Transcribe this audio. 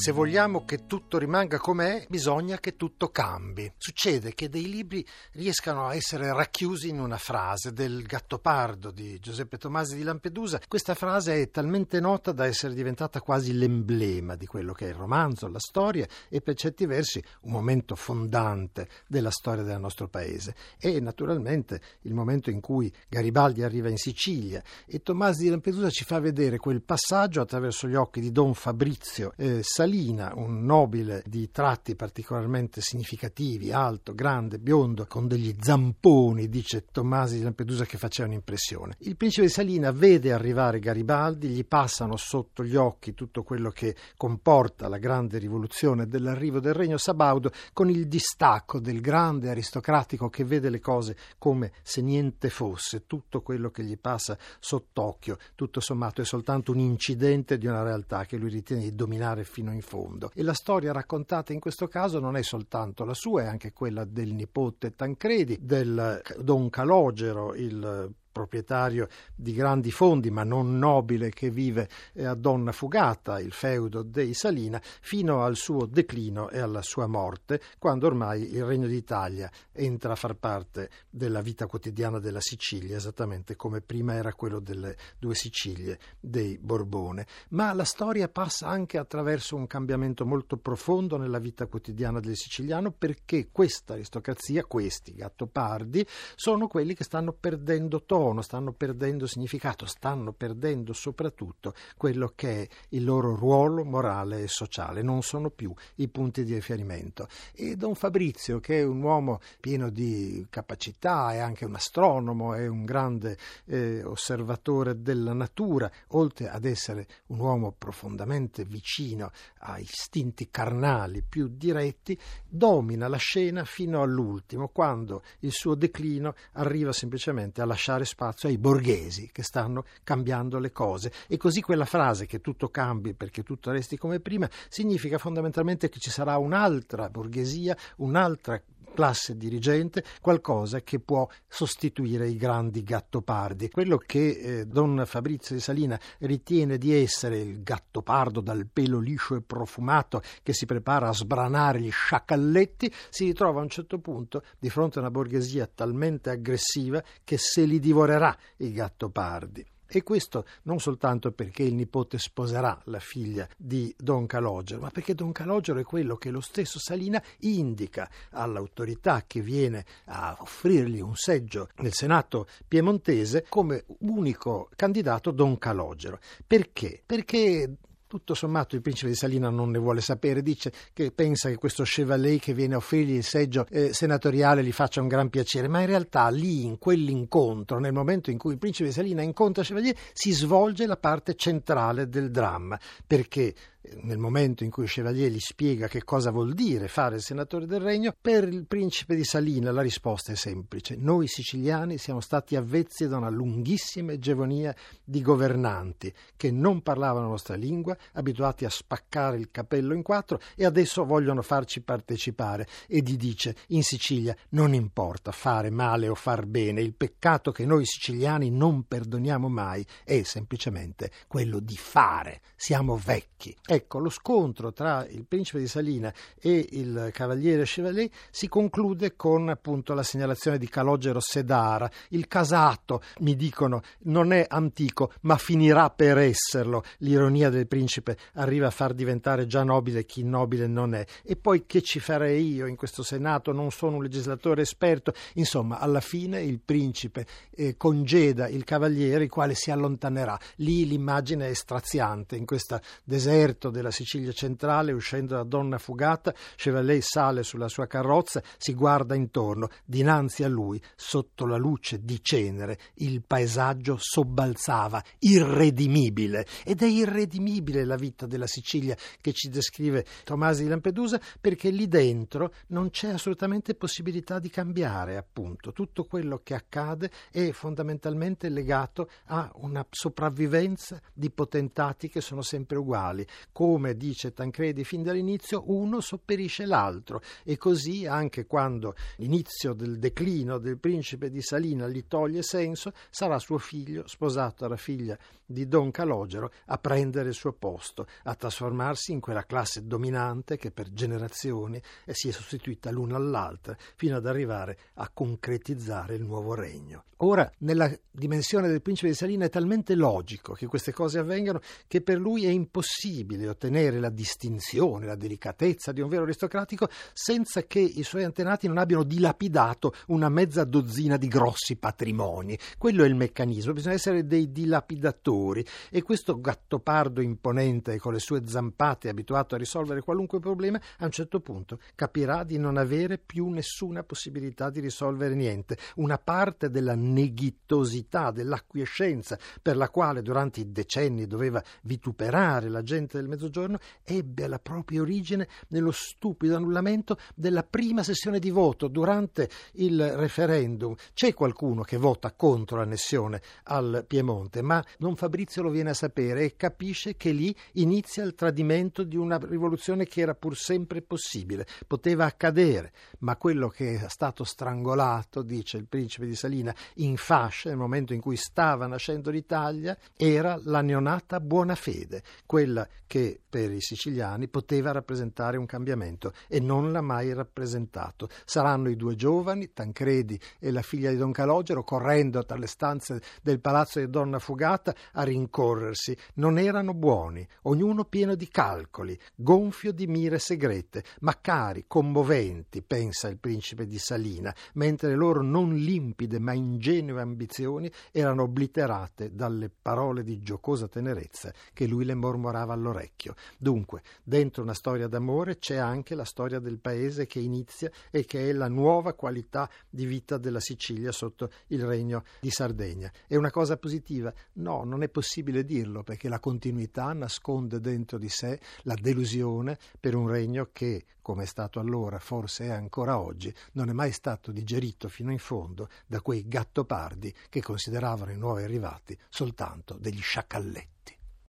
Se vogliamo che tutto rimanga com'è, bisogna che tutto cambi. Succede che dei libri riescano a essere racchiusi in una frase del Gattopardo di Giuseppe Tomasi di Lampedusa. Questa frase è talmente nota da essere diventata quasi l'emblema di quello che è il romanzo, la storia e per certi versi un momento fondante della storia del nostro paese. E naturalmente il momento in cui Garibaldi arriva in Sicilia e Tomasi di Lampedusa ci fa vedere quel passaggio attraverso gli occhi di Don Fabrizio eh, Salini Salina, un nobile di tratti particolarmente significativi, alto, grande, biondo, con degli zamponi, dice Tommasi di Lampedusa, che facevano impressione. Il principe di Salina vede arrivare Garibaldi, gli passano sotto gli occhi tutto quello che comporta la grande rivoluzione dell'arrivo del regno sabaudo, con il distacco del grande aristocratico che vede le cose come se niente fosse, tutto quello che gli passa sott'occhio, tutto sommato è soltanto un incidente di una realtà che lui ritiene di dominare fino in in fondo. E la storia raccontata in questo caso non è soltanto la sua, è anche quella del nipote Tancredi, del Don Calogero, il proprietario di grandi fondi ma non nobile che vive eh, a Donna Fugata, il feudo dei Salina, fino al suo declino e alla sua morte, quando ormai il Regno d'Italia entra a far parte della vita quotidiana della Sicilia, esattamente come prima era quello delle due Sicilie dei Borbone. Ma la storia passa anche attraverso un cambiamento molto profondo nella vita quotidiana del siciliano perché questa aristocrazia, questi gattopardi, sono quelli che stanno perdendo tono tono, stanno perdendo significato, stanno perdendo soprattutto quello che è il loro ruolo morale e sociale, non sono più i punti di riferimento. E Don Fabrizio, che è un uomo pieno di capacità, è anche un astronomo, è un grande eh, osservatore della natura, oltre ad essere un uomo profondamente vicino ai istinti carnali più diretti, domina la scena fino all'ultimo, quando il suo declino arriva semplicemente a lasciare spazio ai borghesi che stanno cambiando le cose. E così quella frase che tutto cambi perché tutto resti come prima significa fondamentalmente che ci sarà un'altra borghesia, un'altra classe dirigente, qualcosa che può sostituire i grandi gattopardi. Quello che eh, Don Fabrizio di Salina ritiene di essere il gattopardo dal pelo liscio e profumato che si prepara a sbranare gli sciacalletti, si ritrova a un certo punto di fronte a una borghesia talmente aggressiva che se li divorerà i gattopardi. E questo non soltanto perché il nipote sposerà la figlia di Don Calogero, ma perché Don Calogero è quello che lo stesso Salina indica all'autorità che viene a offrirgli un seggio nel Senato piemontese come unico candidato Don Calogero. Perché? Perché tutto sommato il principe di Salina non ne vuole sapere, dice che pensa che questo Chevalier che viene a offrirgli il seggio eh, senatoriale gli faccia un gran piacere, ma in realtà lì in quell'incontro, nel momento in cui il principe di Salina incontra Chevalier, si svolge la parte centrale del dramma, perché nel momento in cui Chevalier gli spiega che cosa vuol dire fare il senatore del regno, per il principe di Salina la risposta è semplice. Noi siciliani siamo stati avvezzi da una lunghissima egemonia di governanti che non parlavano la nostra lingua, abituati a spaccare il capello in quattro e adesso vogliono farci partecipare. E gli dice in Sicilia non importa fare male o far bene, il peccato che noi siciliani non perdoniamo mai è semplicemente quello di fare. Siamo vecchi. Ecco, lo scontro tra il principe di Salina e il cavaliere Chevalier si conclude con appunto la segnalazione di Calogero Sedara. Il casato, mi dicono, non è antico, ma finirà per esserlo. L'ironia del principe arriva a far diventare già nobile chi nobile non è. E poi che ci farei io in questo Senato? Non sono un legislatore esperto. Insomma, alla fine il principe eh, congeda il cavaliere, il quale si allontanerà. Lì l'immagine è straziante in questo deserto deserto della Sicilia centrale, uscendo da Donna Fugata, Chevalier sale sulla sua carrozza, si guarda intorno. Dinanzi a lui, sotto la luce di cenere, il paesaggio sobbalzava, irredimibile. Ed è irredimibile la vita della Sicilia che ci descrive Tomasi di Lampedusa, perché lì dentro non c'è assolutamente possibilità di cambiare, appunto. Tutto quello che accade è fondamentalmente legato a una sopravvivenza di potentati che sono sempre uguali come dice Tancredi fin dall'inizio, uno sopperisce l'altro e così anche quando l'inizio del declino del principe di Salina gli toglie senso, sarà suo figlio, sposato alla figlia di Don Calogero, a prendere il suo posto, a trasformarsi in quella classe dominante che per generazioni si è sostituita l'una all'altra fino ad arrivare a concretizzare il nuovo regno. Ora, nella dimensione del principe di Salina è talmente logico che queste cose avvengano che per lui è impossibile ottenere la distinzione, la delicatezza di un vero aristocratico senza che i suoi antenati non abbiano dilapidato una mezza dozzina di grossi patrimoni. Quello è il meccanismo, bisogna essere dei dilapidatori e questo gattopardo imponente con le sue zampate abituato a risolvere qualunque problema a un certo punto capirà di non avere più nessuna possibilità di risolvere niente. Una parte della neghitosità, dell'acquiescenza per la quale durante i decenni doveva vituperare la gente del Mezzogiorno ebbe la propria origine nello stupido annullamento della prima sessione di voto durante il referendum. C'è qualcuno che vota contro l'annessione al Piemonte, ma Don Fabrizio lo viene a sapere e capisce che lì inizia il tradimento di una rivoluzione che era pur sempre possibile, poteva accadere, ma quello che è stato strangolato, dice il principe di Salina, in fascia nel momento in cui stava nascendo l'Italia era la neonata buona fede, quella che per i siciliani poteva rappresentare un cambiamento e non l'ha mai rappresentato. Saranno i due giovani, Tancredi e la figlia di Don Calogero, correndo tra le stanze del palazzo di Donna Fugata a rincorrersi. Non erano buoni, ognuno pieno di calcoli, gonfio di mire segrete, ma cari, commoventi, pensa il principe di Salina, mentre le loro non limpide ma ingenue ambizioni erano obliterate dalle parole di giocosa tenerezza che lui le mormorava all'orecchio. Dunque, dentro una storia d'amore c'è anche la storia del paese che inizia e che è la nuova qualità di vita della Sicilia sotto il regno di Sardegna. È una cosa positiva? No, non è possibile dirlo perché la continuità nasconde dentro di sé la delusione per un regno che, come è stato allora, forse è ancora oggi, non è mai stato digerito fino in fondo da quei gattopardi che consideravano i nuovi arrivati soltanto degli sciacalletti.